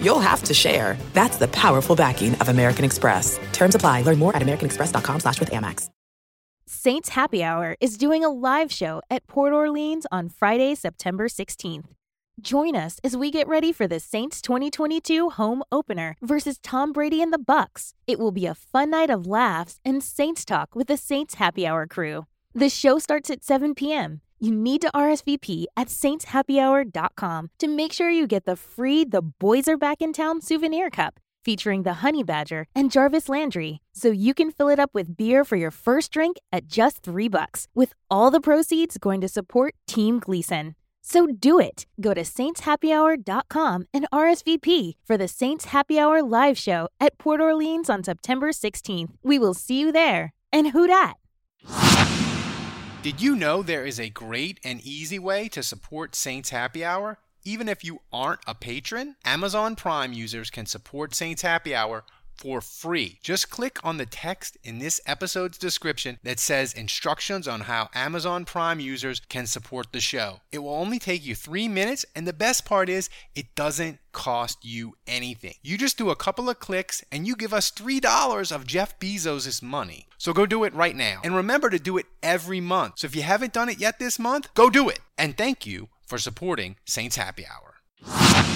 you'll have to share. That's the powerful backing of American Express. Terms apply. Learn more at americanexpress.com slash with Amex. Saints Happy Hour is doing a live show at Port Orleans on Friday, September 16th. Join us as we get ready for the Saints 2022 home opener versus Tom Brady and the Bucs. It will be a fun night of laughs and Saints talk with the Saints Happy Hour crew. The show starts at 7 p.m. You need to RSVP at saintshappyhour.com to make sure you get the free The Boys Are Back in Town souvenir cup featuring the Honey Badger and Jarvis Landry, so you can fill it up with beer for your first drink at just three bucks, with all the proceeds going to support Team Gleason. So do it. Go to saintshappyhour.com and RSVP for the Saints Happy Hour live show at Port Orleans on September 16th. We will see you there. And who dat? Did you know there is a great and easy way to support Saints Happy Hour? Even if you aren't a patron, Amazon Prime users can support Saints Happy Hour for free. Just click on the text in this episode's description that says instructions on how Amazon Prime users can support the show. It will only take you three minutes, and the best part is it doesn't cost you anything. You just do a couple of clicks and you give us $3 of Jeff Bezos' money. So go do it right now. And remember to do it every month. So if you haven't done it yet this month, go do it. And thank you for supporting Saints Happy Hour.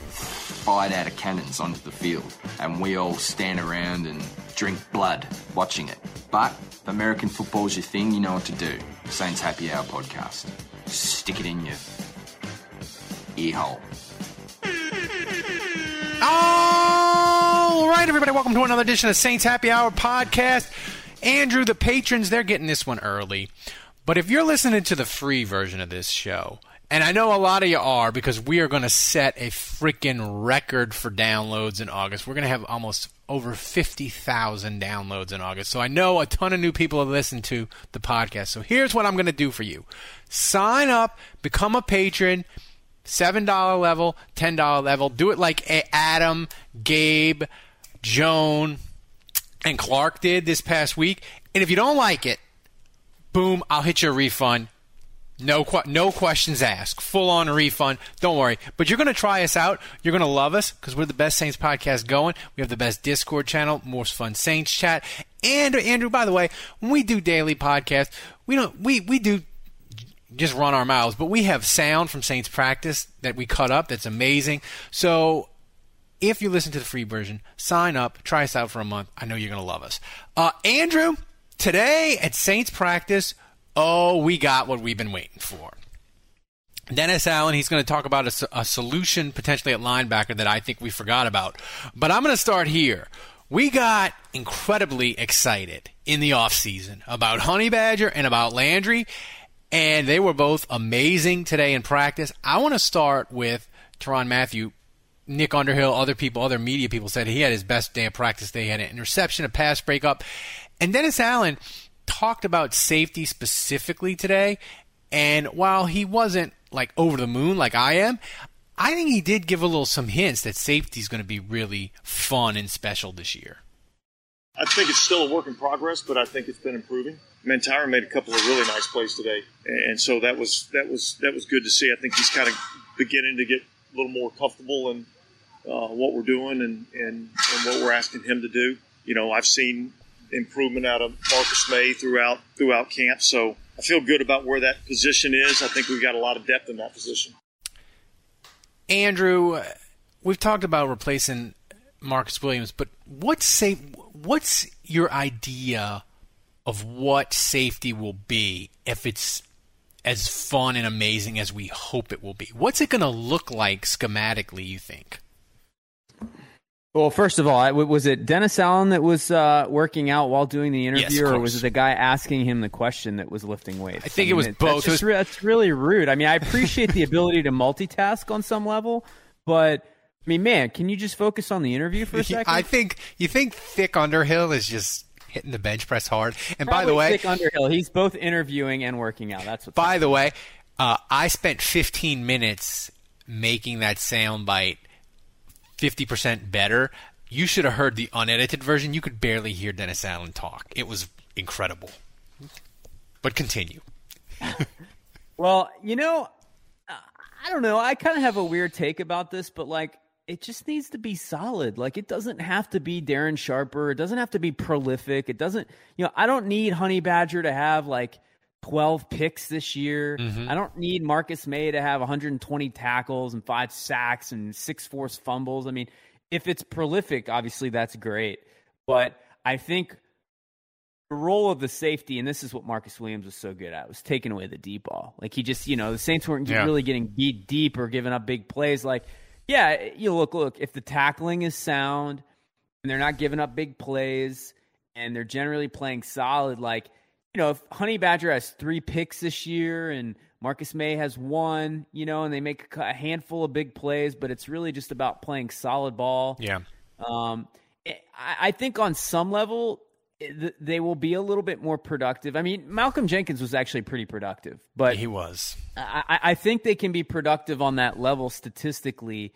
fired out of cannons onto the field, and we all stand around and drink blood watching it. But if American football's your thing, you know what to do. Saints Happy Hour podcast. Stick it in your ear hole. All right, everybody, welcome to another edition of Saints Happy Hour podcast. Andrew, the patrons, they're getting this one early. But if you're listening to the free version of this show, and I know a lot of you are because we are going to set a freaking record for downloads in August. We're going to have almost over 50,000 downloads in August. So I know a ton of new people have listened to the podcast. So here's what I'm going to do for you sign up, become a patron. $7 level, $10 level. Do it like Adam, Gabe, Joan, and Clark did this past week. And if you don't like it, boom, I'll hit you a refund. No, no questions asked. Full on refund. Don't worry. But you're going to try us out. You're going to love us because we're the best Saints podcast going. We have the best Discord channel, most fun Saints chat. And Andrew, by the way, when we do daily podcasts, we don't we we do just run our mouths, but we have sound from Saints practice that we cut up. That's amazing. So if you listen to the free version, sign up, try us out for a month. I know you're going to love us. Uh, Andrew, today at Saints practice oh, we got what we've been waiting for. Dennis Allen, he's going to talk about a, a, solution potentially at linebacker that I think we forgot about. But I'm going to start here. We got incredibly excited in the offseason about Honey Badger and about Landry, and they were both amazing today in practice. I want to start with Tyrann Mathieu. Nick Underhill, other people, other media people said he had his best day of practice. They had an interception, a pass breakup. And Dennis Allen, talked about safety specifically today, and while he wasn't like over the moon like I am, I think he did give a little some hints that safety is going to be really fun and special this year. I think it's still a work in progress, but I think it's been improving. Mentira made a couple of really nice plays today, and so that was that was that was good to see. I think he's kind of beginning to get a little more comfortable in uh, what we're doing and, and and what we're asking him to do. You know, I've seen improvement out of Marcus Maye throughout throughout camp. So I feel good about where that position is. I think we've got a lot of depth in that position. Andrew, we've talked about replacing Marcus Williams, but what's safe, what's your idea of what safety will be if it's as fun and amazing as we hope it will be. What's it going to look like schematically, you think? Well, first of all, was it Dennis Allen that was uh, working out while doing the interview, yes, or was it the guy asking him the question that was lifting weights? I think I it was it, both. That's, re- that's, really rude. I mean, I appreciate the ability to multitask on some level, but I mean, man, can you just focus on the interview for a second? I think you think Thick Underhill is just hitting the bench press hard. And Probably by the way, Thick Underhill, he's both interviewing and working out. That's what. By the way, uh, I spent 15 minutes making that soundbite 50% better you should have heard the unedited version. You could barely hear Dennis Allen talk. It was incredible. But continue. well, you know, I don't know. I kind of have a weird take about this, but like, it just needs to be solid. Like, it doesn't have to be Darren Sharper. It doesn't have to be prolific. It doesn't, you know, I don't need Honey Badger to have like 12 picks this year. Mm-hmm. I don't need Marcus Maye to have 120 tackles and five sacks and six forced fumbles. I mean, if it's prolific, obviously that's great. But I think the role of the safety, and this is what Marcus Williams was so good at, was taking away the deep ball. Like he just, you know, the Saints weren't yeah. really getting beat deep or giving up big plays. Like, yeah, you look, look, if the tackling is sound and they're not giving up big plays and they're generally playing solid, like, you know, if Honey Badger has three picks this year and Marcus Maye has one, you know, and they make a handful of big plays, but it's really just about playing solid ball. Yeah. Um, I think on some level, they will be a little bit more productive. I mean, Malcolm Jenkins was actually pretty productive, but he was. I, I think they can be productive on that level statistically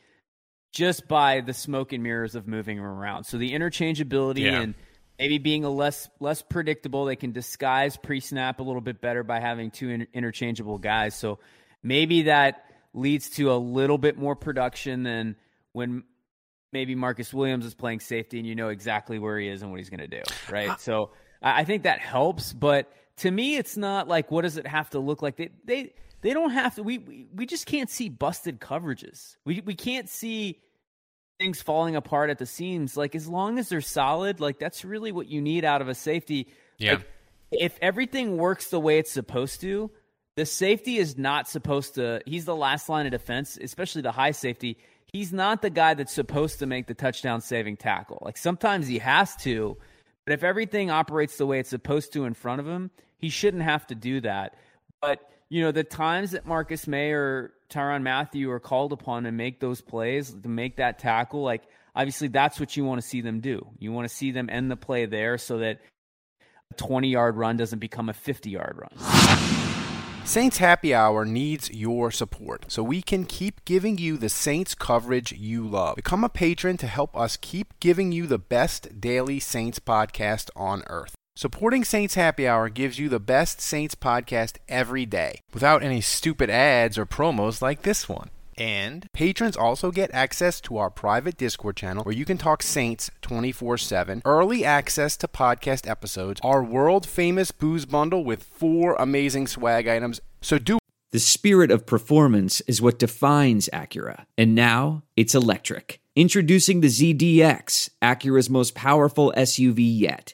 just by the smoke and mirrors of moving around. So the interchangeability yeah. and maybe being a less less predictable. They can disguise pre snap a little bit better by having two inter- interchangeable guys. So maybe that leads to a little bit more production than when maybe Marcus Williams is playing safety and you know exactly where he is and what he's going to do, right? Uh, so I think that helps, but to me, it's not like what does it have to look like? They they they don't have to. We we, we just can't see busted coverages. We we can't see things falling apart at the seams. Like as long as they're solid, like that's really what you need out of a safety. Yeah. Like, if everything works the way it's supposed to, the safety is not supposed to. He's the last line of defense, especially the high safety. He's not the guy that's supposed to make the touchdown saving tackle. Like sometimes he has to, but if everything operates the way it's supposed to in front of him, he shouldn't have to do that. But you know, the times that Marcus Maye or Mathieu are called upon to make those plays, to make that tackle, like obviously that's what you want to see them do. You want to see them end the play there so that a 20 yard run doesn't become a 50 yard run. Saints Happy Hour needs your support so we can keep giving you the Saints coverage you love. Become a patron to help us keep giving you the best daily Saints podcast on earth. Supporting Saints Happy Hour gives you the best Saints podcast every day without any stupid ads or promos like this one. And patrons also get access to our private Discord channel where you can talk Saints 24 7, early access to podcast episodes, our world famous booze bundle with four amazing swag items. So do. The spirit of performance is what defines Acura. And now it's electric. Introducing the ZDX, Acura's most powerful SUV yet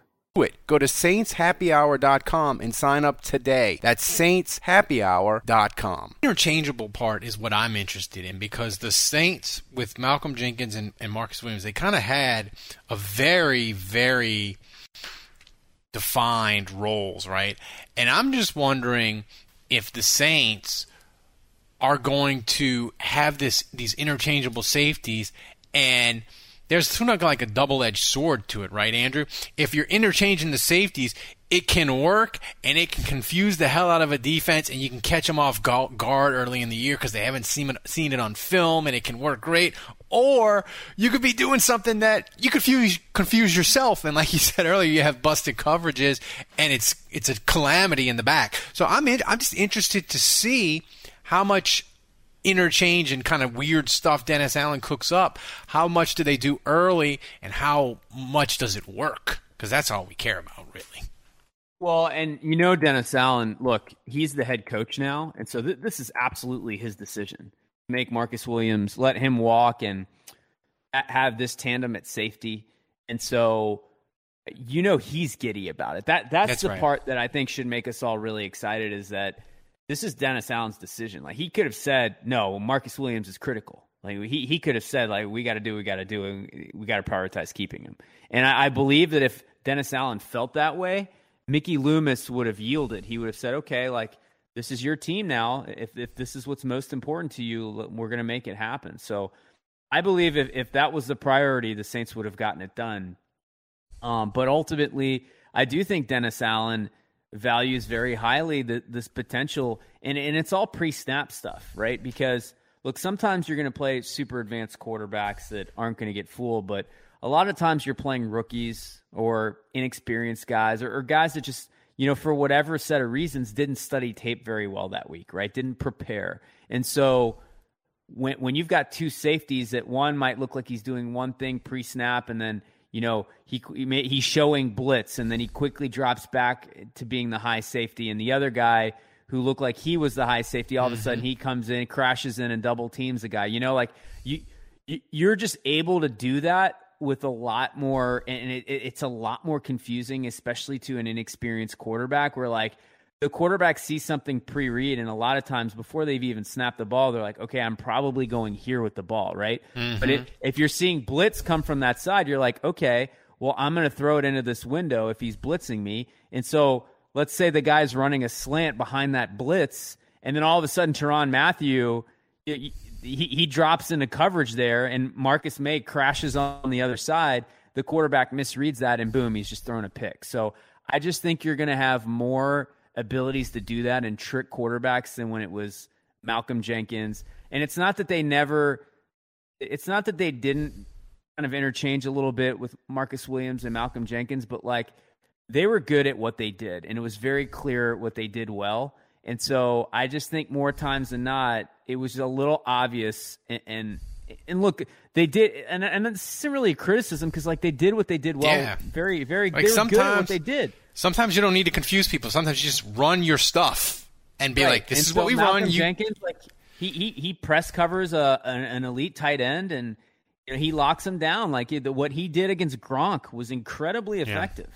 It. Go to saintshappyhour.com and sign up today. That's saintshappyhour.com. Interchangeable part is what I'm interested in because the Saints with Malcolm Jenkins and, and Marcus Williams, they kind of had a very, very defined roles, right? And I'm just wondering if the Saints are going to have this these interchangeable safeties and – there's sort of like a double edged sword to it, right, Andrew? If you're interchanging the safeties, it can work and it can confuse the hell out of a defense and you can catch them off guard early in the year because they haven't seen it, seen it on film and it can work great. Or you could be doing something that you confuse confuse yourself and like you said earlier, you have busted coverages and it's it's a calamity in the back. So I'm in, I'm just interested to see how much interchange and kind of weird stuff Dennis Allen cooks up, how much do they do early and how much does it work? Because that's all we care about, really. Well, and you know, Dennis Allen, look, he's the head coach now. And so th- this is absolutely his decision. Make Marcus Williams, let him walk and have this tandem at safety. And so, you know, he's giddy about it. That That's, that's the right. part that I think should make us all really excited is that – this is Dennis Allen's decision. Like he could have said, no, Marcus Williams is critical. Like he he could have said, like we got to do, we got to do, and we got to prioritize keeping him. And I, I believe that if Dennis Allen felt that way, Mickey Loomis would have yielded. He would have said, okay, like this is your team now. If if this is what's most important to you, we're going to make it happen. So I believe if if that was the priority, the Saints would have gotten it done. Um, but ultimately, I do think Dennis Allen values very highly the, this potential, and, and it's all pre snap stuff, right? Because, look, sometimes you're going to play super advanced quarterbacks that aren't going to get fooled, but a lot of times you're playing rookies or inexperienced guys or, or guys that just, you know, for whatever set of reasons, didn't study tape very well that week, right? Didn't prepare. And so, when when you've got two safeties that one might look like he's doing one thing pre snap and then you know, he, he he's showing blitz and then he quickly drops back to being the high safety, and the other guy who looked like he was the high safety, all of a sudden mm-hmm. he comes in, crashes in, and double teams the guy. You know, like you you're just able to do that with a lot more, and it, it's a lot more confusing, especially to an inexperienced quarterback. Where like the quarterback sees something pre-read, and a lot of times before they've even snapped the ball, they're like, "Okay, I'm probably going here with the ball, right?" Mm-hmm. But it, if you're seeing blitz come from that side, you're like, "Okay, well, I'm going to throw it into this window if he's blitzing me." And so, let's say the guy's running a slant behind that blitz, and then all of a sudden, Tyrann Mathieu, he, he drops into coverage there, and Marcus Maye crashes on the other side. The quarterback misreads that, and boom, he's just throwing a pick. So, I just think you're going to have more abilities to do that and trick quarterbacks than when it was Malcolm Jenkins. And it's not that they never, it's not that they didn't kind of interchange a little bit with Marcus Williams and Malcolm Jenkins, but like they were good at what they did. And it was very clear what they did well. And so I just think more times than not, it was a little obvious. And, and, and look, they did, and and it's isn't really a criticism because like they did what they did well, yeah. very very. Like were good at what they did. Sometimes you don't need to confuse people. Sometimes you just run your stuff and be right. like, "This and is so what we Malcolm run." You... Jenkins, like he he he press covers a an, an elite tight end and you know, he locks him down. Like what he did against Gronk was incredibly effective.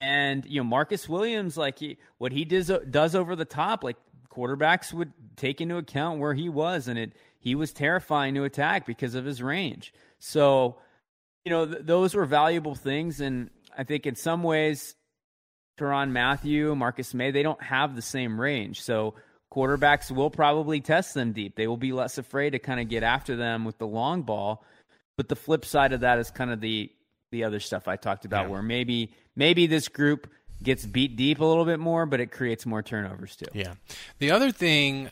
Yeah. And you know Marcus Williams, like he, what he does does over the top, like quarterbacks would take into account where he was, and it he was terrifying to attack because of his range. So, you know, th- those were valuable things, and I think in some ways Tyrann Mathieu, Marcus Maye, they don't have the same range. So quarterbacks will probably test them deep. They will be less afraid to kind of get after them with the long ball. But the flip side of that is kind of the the other stuff I talked about, yeah. where maybe maybe this group gets beat deep a little bit more, but it creates more turnovers too. Yeah. The other thing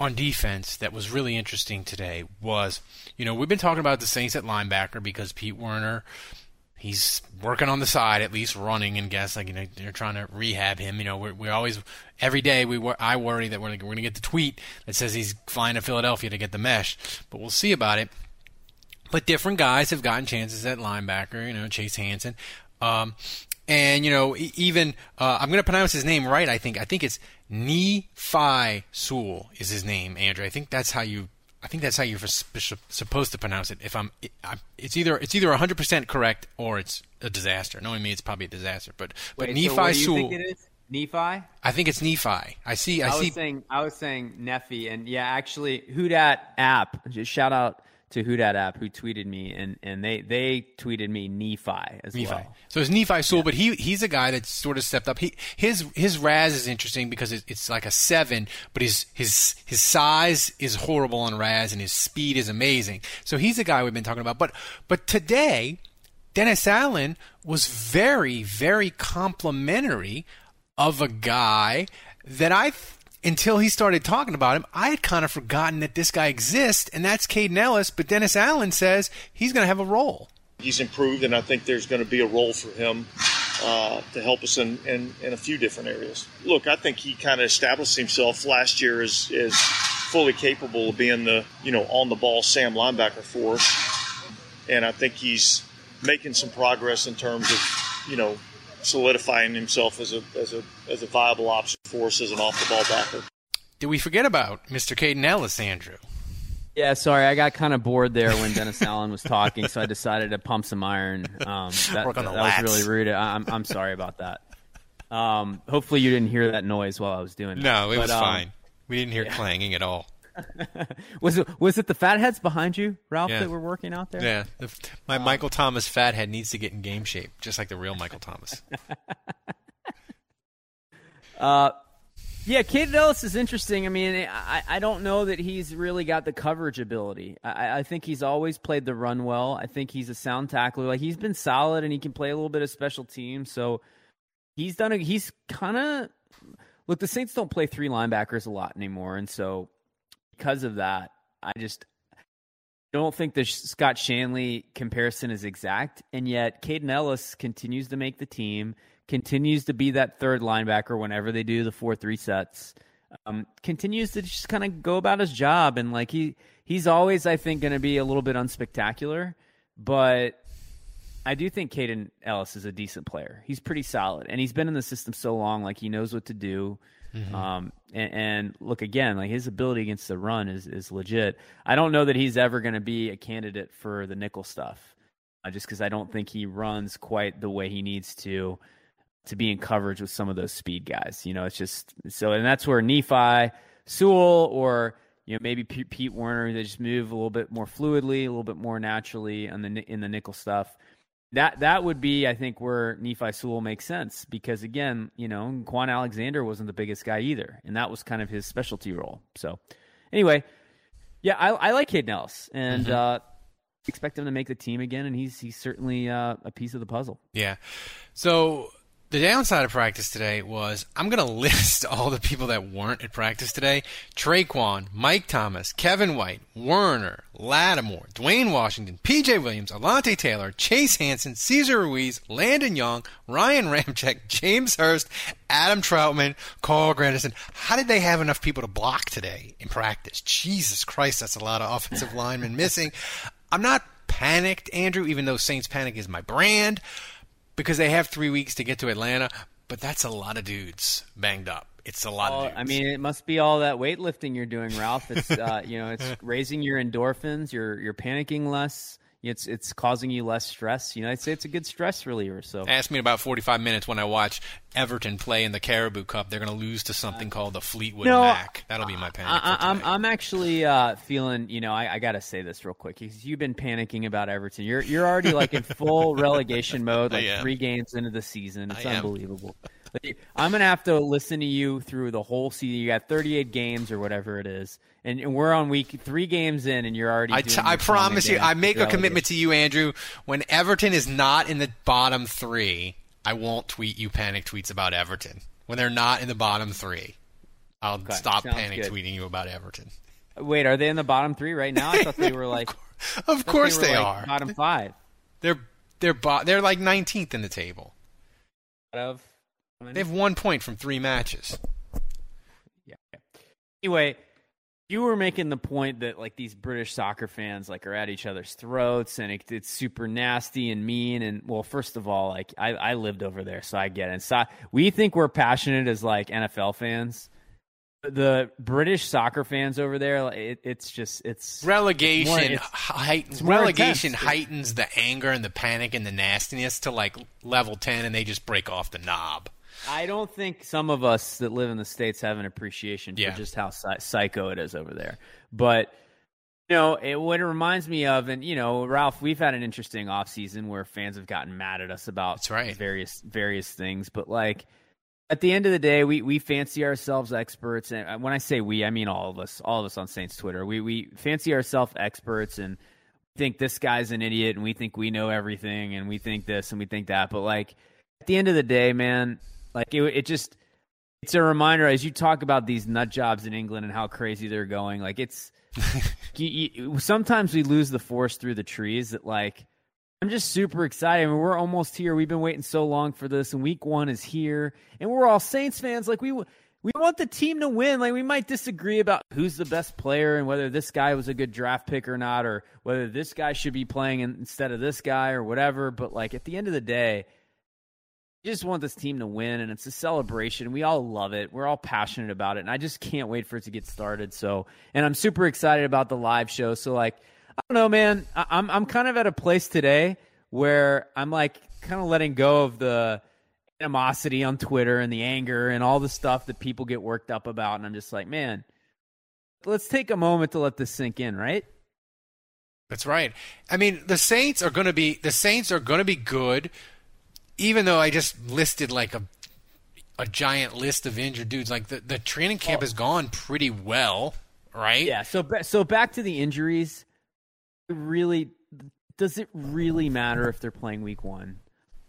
on defense that was really interesting today was, you know, we've been talking about the Saints at linebacker because Pete Werner he's working on the side at least running and guess like you know they're trying to rehab him. You know we're, we're always every day we I worry that we're, we're going to get the tweet that says he's flying to Philadelphia to get the mesh but we'll see about it. But different guys have gotten chances at linebacker you know Chase Hansen. Um, and you know even uh, I'm going to pronounce his name right I think I think it's Nephi Sewell is his name Andrew I think that's how you I think that's how you're supposed to pronounce it. If I'm, it's either it's either 100 percent correct or it's a disaster. Knowing me, it's probably a disaster. But but Wait, Nephi so what do you Sewell. think it is? Nephi? I think it's Nephi. I see. I, I see. was saying I was saying Nephi, and yeah, actually, Who Dat app. Just shout out to Who app who tweeted me, and and they they tweeted me Nephi as Nephi. well. So it's Nephi Sewell, but he he's a guy that sort of stepped up. He his his RAS is interesting because it, it's like a seven, but his his his size is horrible on RAS, and his speed is amazing. So he's a guy we've been talking about. But but today, Dennis Allen was very very complimentary of a guy that I until he started talking about him, I had kind of forgotten that this guy exists, and that's Kaden Elliss. But Dennis Allen says he's going to have a role. He's improved, and I think there's going to be a role for him uh, to help us in, in, in, a few different areas. Look, I think he kind of established himself last year as, as fully capable of being the you know on the ball Sam linebacker for us, and I think he's making some progress in terms of you know solidifying himself as a as a as a viable option for us as an off the ball backer. Did we forget about Mr. Kaden Elliss, Andrew? Yeah, sorry, I got kind of bored there when Dennis Allen was talking, so I decided to pump some iron. Um, that, Work on the that was really rude. I, I'm I'm sorry about that. Um, hopefully you didn't hear that noise while I was doing it. No, it But, was um, fine. We didn't hear clanging at all. Was it was it the fatheads behind you, Ralph, Yeah. that were working out there? Yeah, the, my Michael Thomas fathead needs to get in game shape, just like the real Michael Thomas. Uh, yeah, Kaden Elliss is interesting. I mean, I, I don't know that he's really got the coverage ability. I, I think he's always played the run well. I think he's a sound tackler. Like he's been solid, and he can play a little bit of special teams. So he's done. A, he's kind of look. The Saints don't play three linebackers a lot anymore, and so because of that, I just don't think the Scott Shanle comparison is exact. And yet, Kaden Elliss continues to make the team, continues to be that third linebacker whenever they do the four three sets. Um, continues to just kind of go about his job, and like he he's always, I think, going to be a little bit unspectacular, but I do think Kaden Elliss is a decent player. He's pretty solid, and he's been in the system so long, like he knows what to do. Mhm. Um, and, and look again, like his ability against the run is is legit. I don't know that he's ever going to be a candidate for the nickel stuff, uh, just because I don't think he runs quite the way he needs to to be in coverage with some of those speed guys. You know, it's just so, and that's where Nephi, Sewell, or you know maybe Pete, Pete Werner, they just move a little bit more fluidly, a little bit more naturally on the in the nickel stuff. That that would be, I think, where Nephi Sewell makes sense because again, you know, Kwon Alexander wasn't the biggest guy either, and that was kind of his specialty role. So, anyway, yeah, I, I like Kaden Elliss, and Mhm. uh, expect him to make the team again, and he's he's certainly uh, a piece of the puzzle. Yeah. So the downside of practice today was I'm going to list all the people that weren't at practice today: Tre'Quan, Mike Thomas, Kevin White, Werner, Lattimore, Dwayne Washington, P.J. Williams, Alontae Taylor, Chase Hansen, Cesar Ruiz, Landon Young, Ryan Ramczyk, James Hurst, Adam Trautman, Carl Granderson. How did they have enough people to block today in practice? Jesus Christ, that's a lot of offensive linemen missing. I'm not panicked, Andrew, even though Saints Panic is my brand because they have three weeks to get to Atlanta, but that's a lot of dudes banged up. It's a lot of dudes. I mean, it must be all that weightlifting you're doing, Ralph. It's uh, you know, it's raising your endorphins. You're you're panicking less. It's it's causing you less stress. You know, I'd say it's a good stress reliever. So Ask me in about 45 minutes when I watch Everton play in the Carabao Cup. They're going to lose to something called the Fleetwood No, Mac. That'll be my panic. I, I, I'm I'm actually uh, feeling. You know, I, I got to say this real quick because you've been panicking about Everton. You're you're already like in full relegation mode, like three games into the season. It's I unbelievable. Like, I'm gonna have to listen to you through the whole season. You got 38 games or whatever it is, and, and we're on week three games in, and you're already. I, t- I promise you, I make a commitment to you, Andrew. When Everton is not in the bottom three, I won't tweet you panic tweets about Everton. When they're not in the bottom three, I'll Okay, stop panic good. tweeting you about Everton. Wait, are they in the bottom three right now? I thought they were like. Of course were, they like, are. Bottom five. They're they're bo- they're like 19th in the table. Out of. They have one point from three matches. Yeah. Anyway, you were making the point that like these British soccer fans like are at each other's throats and it, it's super nasty and mean. And well, first of all, like I, I lived over there, so I get it. And so we think we're passionate as like NFL fans. the British soccer fans over there, it, it's just it's relegation. More, it's, heighten, it's relegation heightens the anger and the panic and the nastiness to like level ten, and they just break off the knob. I don't think some of us that live in the states have an appreciation for Yeah. just how psycho it is over there. But you know, it, what it reminds me of, and you know, Ralph, we've had an interesting off season where fans have gotten mad at us about That's right. various various things. But like at the end of the day, we we fancy ourselves experts, and uh, when I say we, I mean all of us, all of us on Saints Twitter. We we fancy ourselves experts and think this guy's an idiot, and we think we know everything, and we think this and we think that. But like at the end of the day, man, like it, it just it's a reminder as you talk about these nut jobs in England and how crazy they're going. Like it's you, you, sometimes we lose the forest through the trees. That like I'm just super excited. I mean, we're almost here. We've been waiting so long for this, and Week One is here, and we're all Saints fans. Like we we want the team to win. Like we might disagree about who's the best player and whether this guy was a good draft pick or not, or whether this guy should be playing instead of this guy or whatever. But like at the end of the day, just want this team to win, and it's a celebration. We all love it. We're all passionate about it, and I just can't wait for it to get started. So, and I'm super excited about the live show. So, like, I don't know, man. I- I'm I'm kind of at a place today where I'm like kind of letting go of the animosity on Twitter and the anger and all the stuff that people get worked up about, and I'm just like, man, let's take a moment to let this sink in, right? That's right. I mean, the Saints are going to be the Saints are going to be good, even though I just listed like a a giant list of injured dudes. Like the the training camp oh. has gone pretty well, right? Yeah. So so back to the injuries. Really, does it really matter if they're playing week one?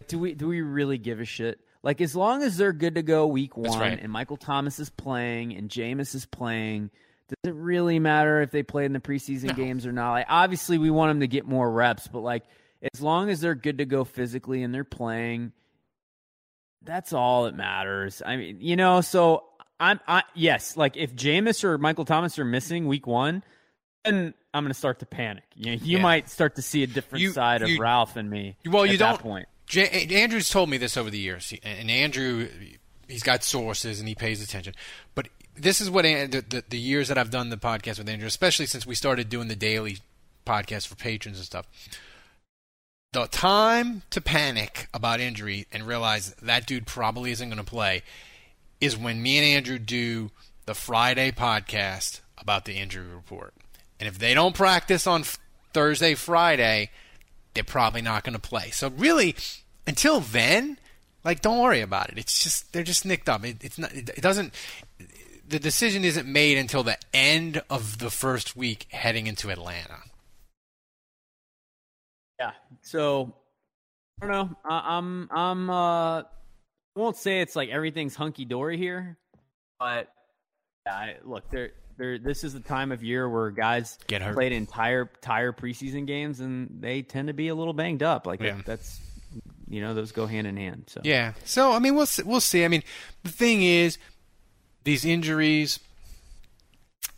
Do we do we really give a shit? Like as long as they're good to go week one, right. and Michael Thomas is playing and Jameis is playing, does it really matter if they play in the preseason games or not? Like obviously we want them to get more reps, but like as long as they're good to go physically and they're playing, that's all that matters. I mean, you know, so I'm I yes, like if Jameis or Michael Thomas are missing week one, then I'm gonna start to panic. You, you Yeah. might start to see a different You- side of Ralph and me. Well, at you that don't. point. J- Andrew's told me this over the years, and Andrew, he's got sources and he pays attention. But this is what the, the, the years that I've done the podcast with Andrew, especially since we started doing the daily podcast for patrons and stuff. The time to panic about injury and realize that dude probably isn't going to play is when me and Andrew do the Friday podcast about the injury report. And if they don't practice on Thursday, Friday, they're probably not going to play. So really, until then, like don't worry about it. It's just they're just nicked up. It, it's not. It, it doesn't. The decision isn't made until the end of the first week heading into Atlanta. Yeah. So I don't know. I, I'm I'm uh I won't say it's like everything's hunky dory here, but yeah, I, look, there there this is the time of year where guys Get hurt. played entire entire preseason games and they tend to be a little banged up. Like Yeah. that's you know those go hand in hand. So Yeah. So I mean, we'll see, we'll see. I mean, the thing is, these injuries,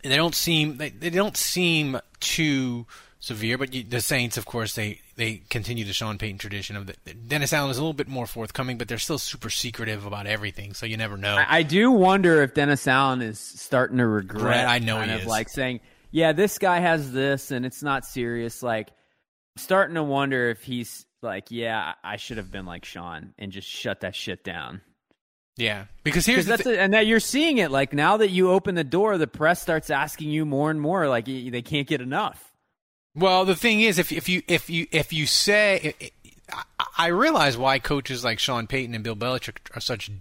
they don't seem they, they don't seem too severe. But you, the Saints, of course, they they continue the Sean Payton tradition of the Dennis Allen is a little bit more forthcoming, but they're still super secretive about everything. So you never know. I, I do wonder if Dennis Allen is starting to regret. I know kind he of is. like saying, "Yeah, this guy has this, and it's not serious." Like, starting to wonder if he's like, "Yeah, I should have been like Sean and just shut that shit down." yeah, because here's that's it, and that you're seeing it. Like now that you open the door, the press starts asking you more and more. Like they can't get enough. Well, the thing is, if if you if you if you say, I, realize why coaches like Sean Payton and Bill Belichick are such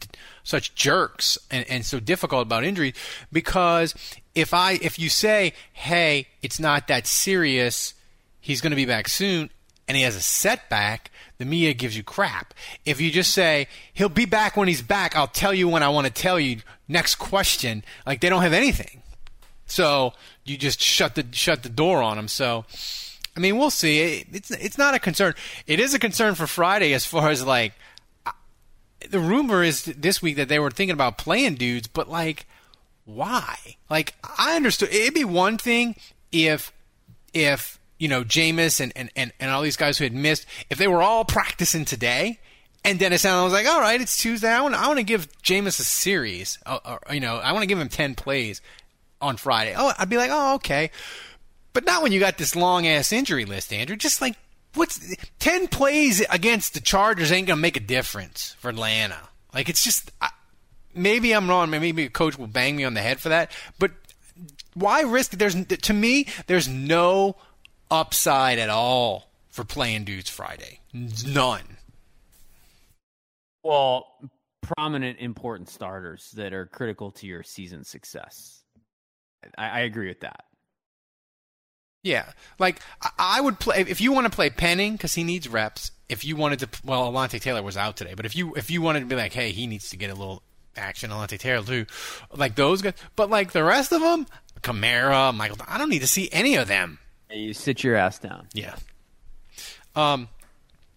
such jerks and, and so difficult about injuries because if I if you say, hey, it's not that serious, he's going to be back soon, and he has a setback, the media gives you crap. If you just say he'll be back when he's back, I'll tell you when I want to tell you. Next question, like they don't have anything. So you just shut the shut the door on them. So I mean, we'll see. It, it's it's not a concern. It is a concern for Friday as far as like the rumor is this week that they were thinking about playing dudes, but like why? Like I understood it'd be one thing if if you know Jameis and, and, and, and all these guys who had missed if they were all practicing today And Dennis Allen was like, "All right, it's Tuesday. I want I want to give Jameis a series. Uh, uh, you know, I want to give him ten plays on Friday. Oh, I'd be like, oh, okay, but not when you got this long ass injury list, Andrew. Just like what's ten plays against the Chargers ain't gonna make a difference for Atlanta. Like it's just I, maybe I'm wrong. Maybe a coach will bang me on the head for that. But why risk? There's to me, there's no upside at all for playing dudes Friday. None. Well, prominent, important starters that are critical to your season success. I, I agree with that. Yeah, like I would play if you want to play Penning because he needs reps. If you wanted to, well, Alontae Taylor was out today, but if you if you wanted to be like, hey, he needs to get a little action, Alontae Taylor too, like those guys. But like the rest of them, Kamara, Michael, I don't need to see any of them. You sit your ass down. Yeah. Um,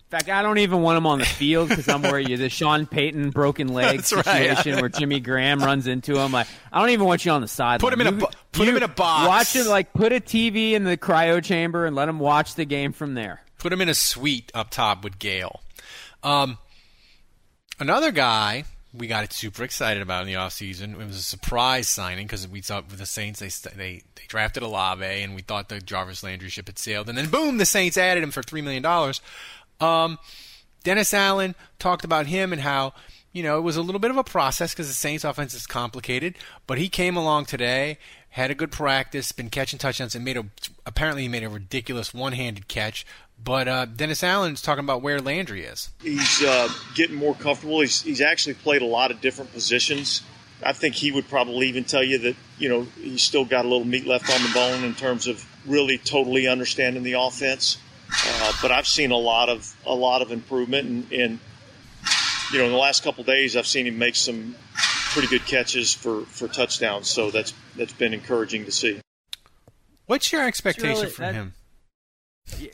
in fact, I don't even want him on the field because I'm worried you the Sean Payton broken leg That's situation right. where Jimmy Graham runs into him. Like, I don't even want you on the sideline. Put him in a You- bo- put him in a box. Watch it like put a TV in the cryo chamber and let him watch the game from there. Put him in a suite up top with Gayle. Um, another guy we got super excited about in the offseason. It was a surprise signing because we thought with the Saints they they they drafted Olave and we thought the Jarvis Landry ship had sailed, and then boom, the Saints added him for three million dollars. Um, Dennis Allen talked about him and how you know it was a little bit of a process because the Saints offense is complicated, but he came along today, had a good practice, been catching touchdowns, and made a apparently he made a ridiculous one-handed catch. But uh, Dennis Allen's talking about where Landry is. He's uh, getting more comfortable. He's, he's actually played a lot of different positions. I think he would probably even tell you that, you know, he's still got a little meat left on the bone in terms of really totally understanding the offense. Uh, but I've seen a lot of a lot of improvement, and, and you know, in the last couple of days, I've seen him make some pretty good catches for, for touchdowns. So that's that's been encouraging to see. What's your expectation really- from that- him?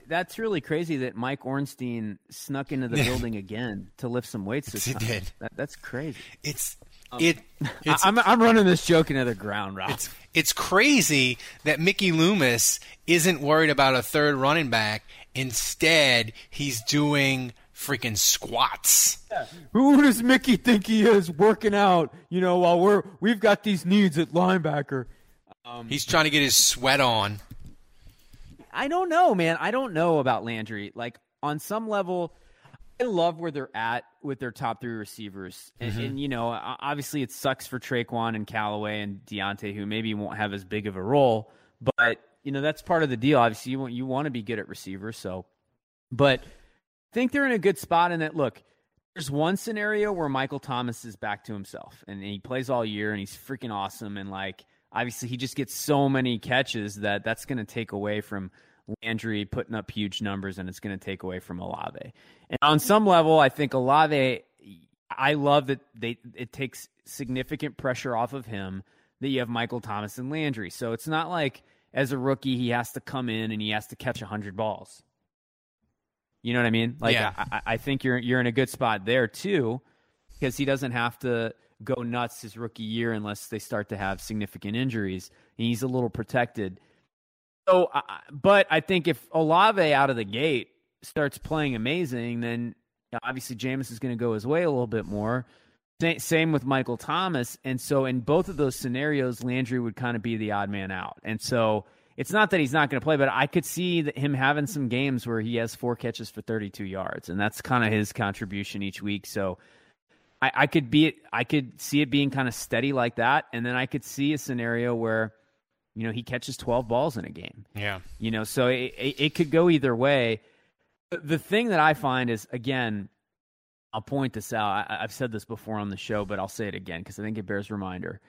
That's really crazy that Mike Ornstein snuck into the building again to lift some weights this He time. did. That, that's crazy. It's it. It's, I, am I'm running this joke into the ground, Rob. It's it's crazy that Mickey Loomis isn't worried about a third running back. Instead, he's doing freaking squats. Who does Mickey think he is working out? You know, while we're we've got these needs at linebacker. He's trying to get his sweat on. I don't know, man. I don't know about Landry. Like on some level, I love where they're at with their top three receivers, and, Mhm. and you know, obviously it sucks for Tre'Quan and Callaway and Deonte, who maybe won't have as big of a role, but you know that's part of the deal. Obviously, you want you want to be good at receivers, so. But I think they're in a good spot in that. Look, there's one scenario where Michael Thomas is back to himself and he plays all year and he's freaking awesome and like obviously he just gets so many catches that that's going to take away from Landry putting up huge numbers and it's going to take away from Olave. And on some level, I think Olave I love that they it takes significant pressure off of him that you have Michael Thomas and Landry. So it's not like as a rookie he has to come in and he has to catch 100 balls. You know what I mean? Like Yeah. I, I think you're you're in a good spot there too, because he doesn't have to go nuts his rookie year unless they start to have significant injuries. And he's a little protected. So, but I think if Olave out of the gate starts playing amazing, then obviously Jameis is going to go his way a little bit more. Sa- Same with Michael Thomas, and so in both of those scenarios, Landry would kind of be the odd man out. And so it's not that he's not going to play, but I could see that him having some games where he has four catches for 32 yards, and that's kind of his contribution each week. So I, I could be, I could see it being kind of steady like that, and then I could see a scenario where, you know, he catches 12 balls in a game. Yeah. You know, so it, it, it could go either way. The thing that I find is, again, I'll point this out. I, I've said this before on the show, but I'll say it again because I think it bears reminder.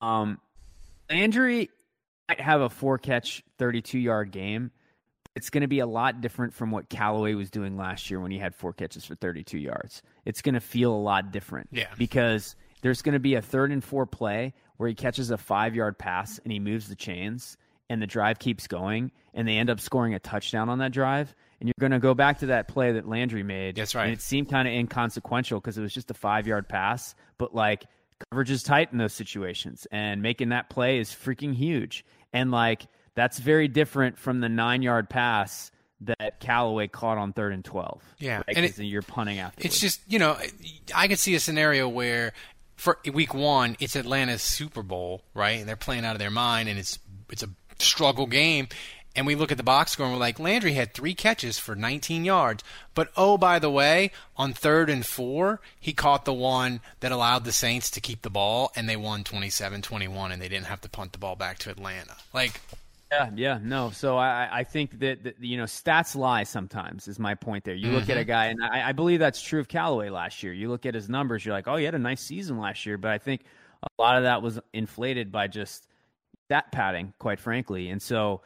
Um, Landry might have a four catch, 32 yard game. It's going to be a lot different from what Callaway was doing last year when he had four catches for 32 yards. It's going to feel a lot different. Yeah. Because there's going to be a third and four play where he catches a five yard pass and he moves the chains and the drive keeps going and they end up scoring a touchdown on that drive. And you're going to go back to that play that Landry made. That's right. And it seemed kind of inconsequential because it was just a five yard pass, but like coverage is tight in those situations and making that play is freaking huge. And like that's very different from the nine yard pass that Callaway caught on third and twelve. Yeah, right? and it, you're punting after. It's just you know, I could see a scenario where for week one, it's Atlanta's Super Bowl, right? And they're playing out of their mind, and it's it's a struggle game. And we look at the box score and we're like, Landry had three catches for 19 yards. But oh, by the way, on third and four, he caught the one that allowed the Saints to keep the ball, and they won 27 21, and they didn't have to punt the ball back to Atlanta. Like, yeah, yeah, no. So I, I think that, that you know stats lie sometimes. Is my point there. You mm-hmm. look at a mm-hmm. guy, and I, I believe that's true of Callaway last year. You look at his numbers, you're like, oh, he had a nice season last year, but I think a lot of that was inflated by just that padding, quite frankly. And so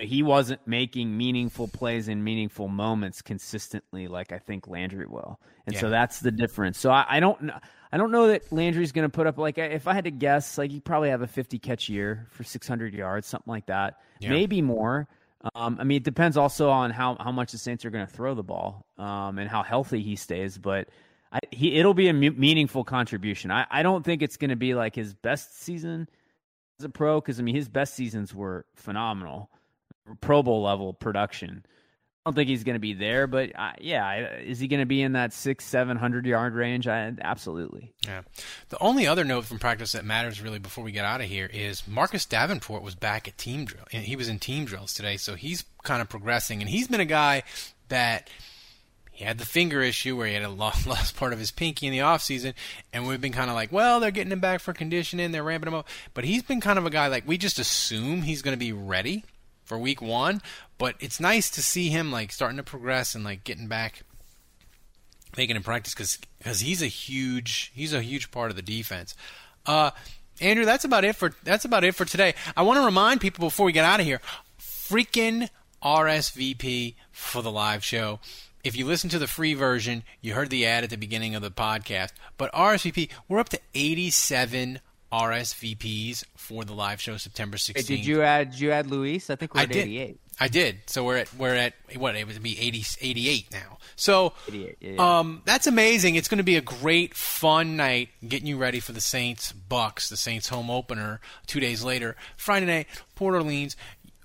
he wasn't making meaningful plays in meaningful moments consistently like I think Landry will. And yeah. so that's the difference. So I, I don't know. I don't know that Landry's going to put up like if I had to guess, like he probably have a 50 catch year for 600 yards, something like that, yeah. maybe more. Um, I mean, it depends also on how how much the Saints are going to throw the ball um, and how healthy he stays. But I, he it'll be a meaningful contribution. I, I don't think it's going to be like his best season as a pro because I mean his best seasons were phenomenal. Pro Bowl level production. I don't think he's going to be there, but yeah, is he going to be in that six, seven hundred yard range? I, absolutely. Yeah. The only other note from practice that matters really before we get out of here is Marcus Davenport was back at team drill. He was in team drills today, so he's kind of progressing, and he's been a guy that he had the finger issue where he had a lost part of his pinky in the off season, and we've been kind of like, well, they're getting him back for conditioning, they're ramping him up, but he's been kind of a guy like we just assume he's going to be ready for week one. But it's nice to see him like starting to progress and like getting back, making him practice because because he's a huge he's a huge part of the defense. Uh, Andrew, that's about it for that's about it for today. I want to remind people before we get out of here, freaking RSVP for the live show. If you listen to the free version, you heard the ad at the beginning of the podcast. But RSVP, we're up to 87 RSVPs for the live show September 16th. Hey, did you add did you add Luis? I think we're I at did. 88. I did. So we're at we're at what it would be 80, 88 now. So 88, yeah, yeah. um that's amazing. It's going to be a great fun night getting you ready for the Saints Bucs, the Saints home opener 2 days later. Friday night, Port Orleans.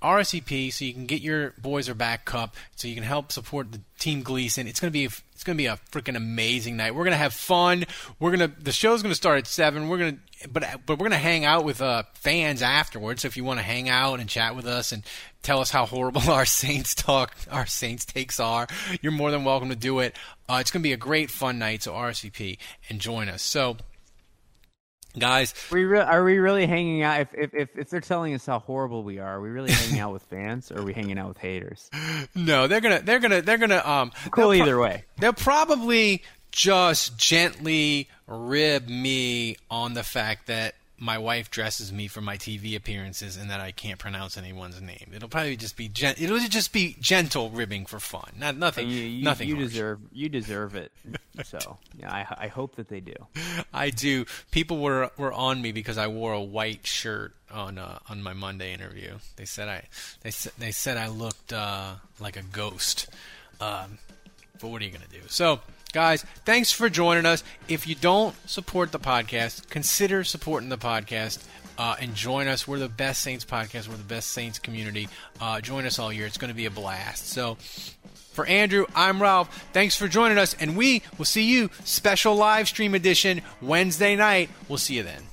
RSVP so you can get your boys are back cup so you can help support the team Gleason. It's gonna be it's gonna be a freaking amazing night. We're gonna have fun. We're gonna the show's gonna start at seven. We're gonna but but we're gonna hang out with uh, fans afterwards. So if you want to hang out and chat with us and tell us how horrible our Saints talk, our Saints takes are, you're more than welcome to do it. Uh, it's gonna be a great fun night. So RSVP and join us. So guys. Are we, re- are we really hanging out? If, if, if, if, they're telling us how horrible we are, are we really hanging out with fans or are we hanging out with haters? No, they're gonna they're gonna they're gonna um. Cool either pro- way. They'll probably just gently rib me on the fact that my wife dresses me for my TV appearances and that I can't pronounce anyone's name. It'll probably just be gen- it'll just be gentle ribbing for fun. Not nothing. You, you, nothing. You harsh. deserve you deserve it. so yeah, I, I hope that they do. I do. People were were on me because I wore a white shirt on uh, on my Monday interview. They said I they said they said I looked uh, like a ghost. Um, but what are you gonna do? So Guys, thanks for joining us. If you don't support the podcast, consider supporting the podcast. Uh, and join us. We're the best Saints podcast. We're the best Saints community. Uh, join us all year. It's going to be a blast. So, for Andrew, I'm Ralph. Thanks for joining us, and we will see you special live stream edition Wednesday night. We'll see you then.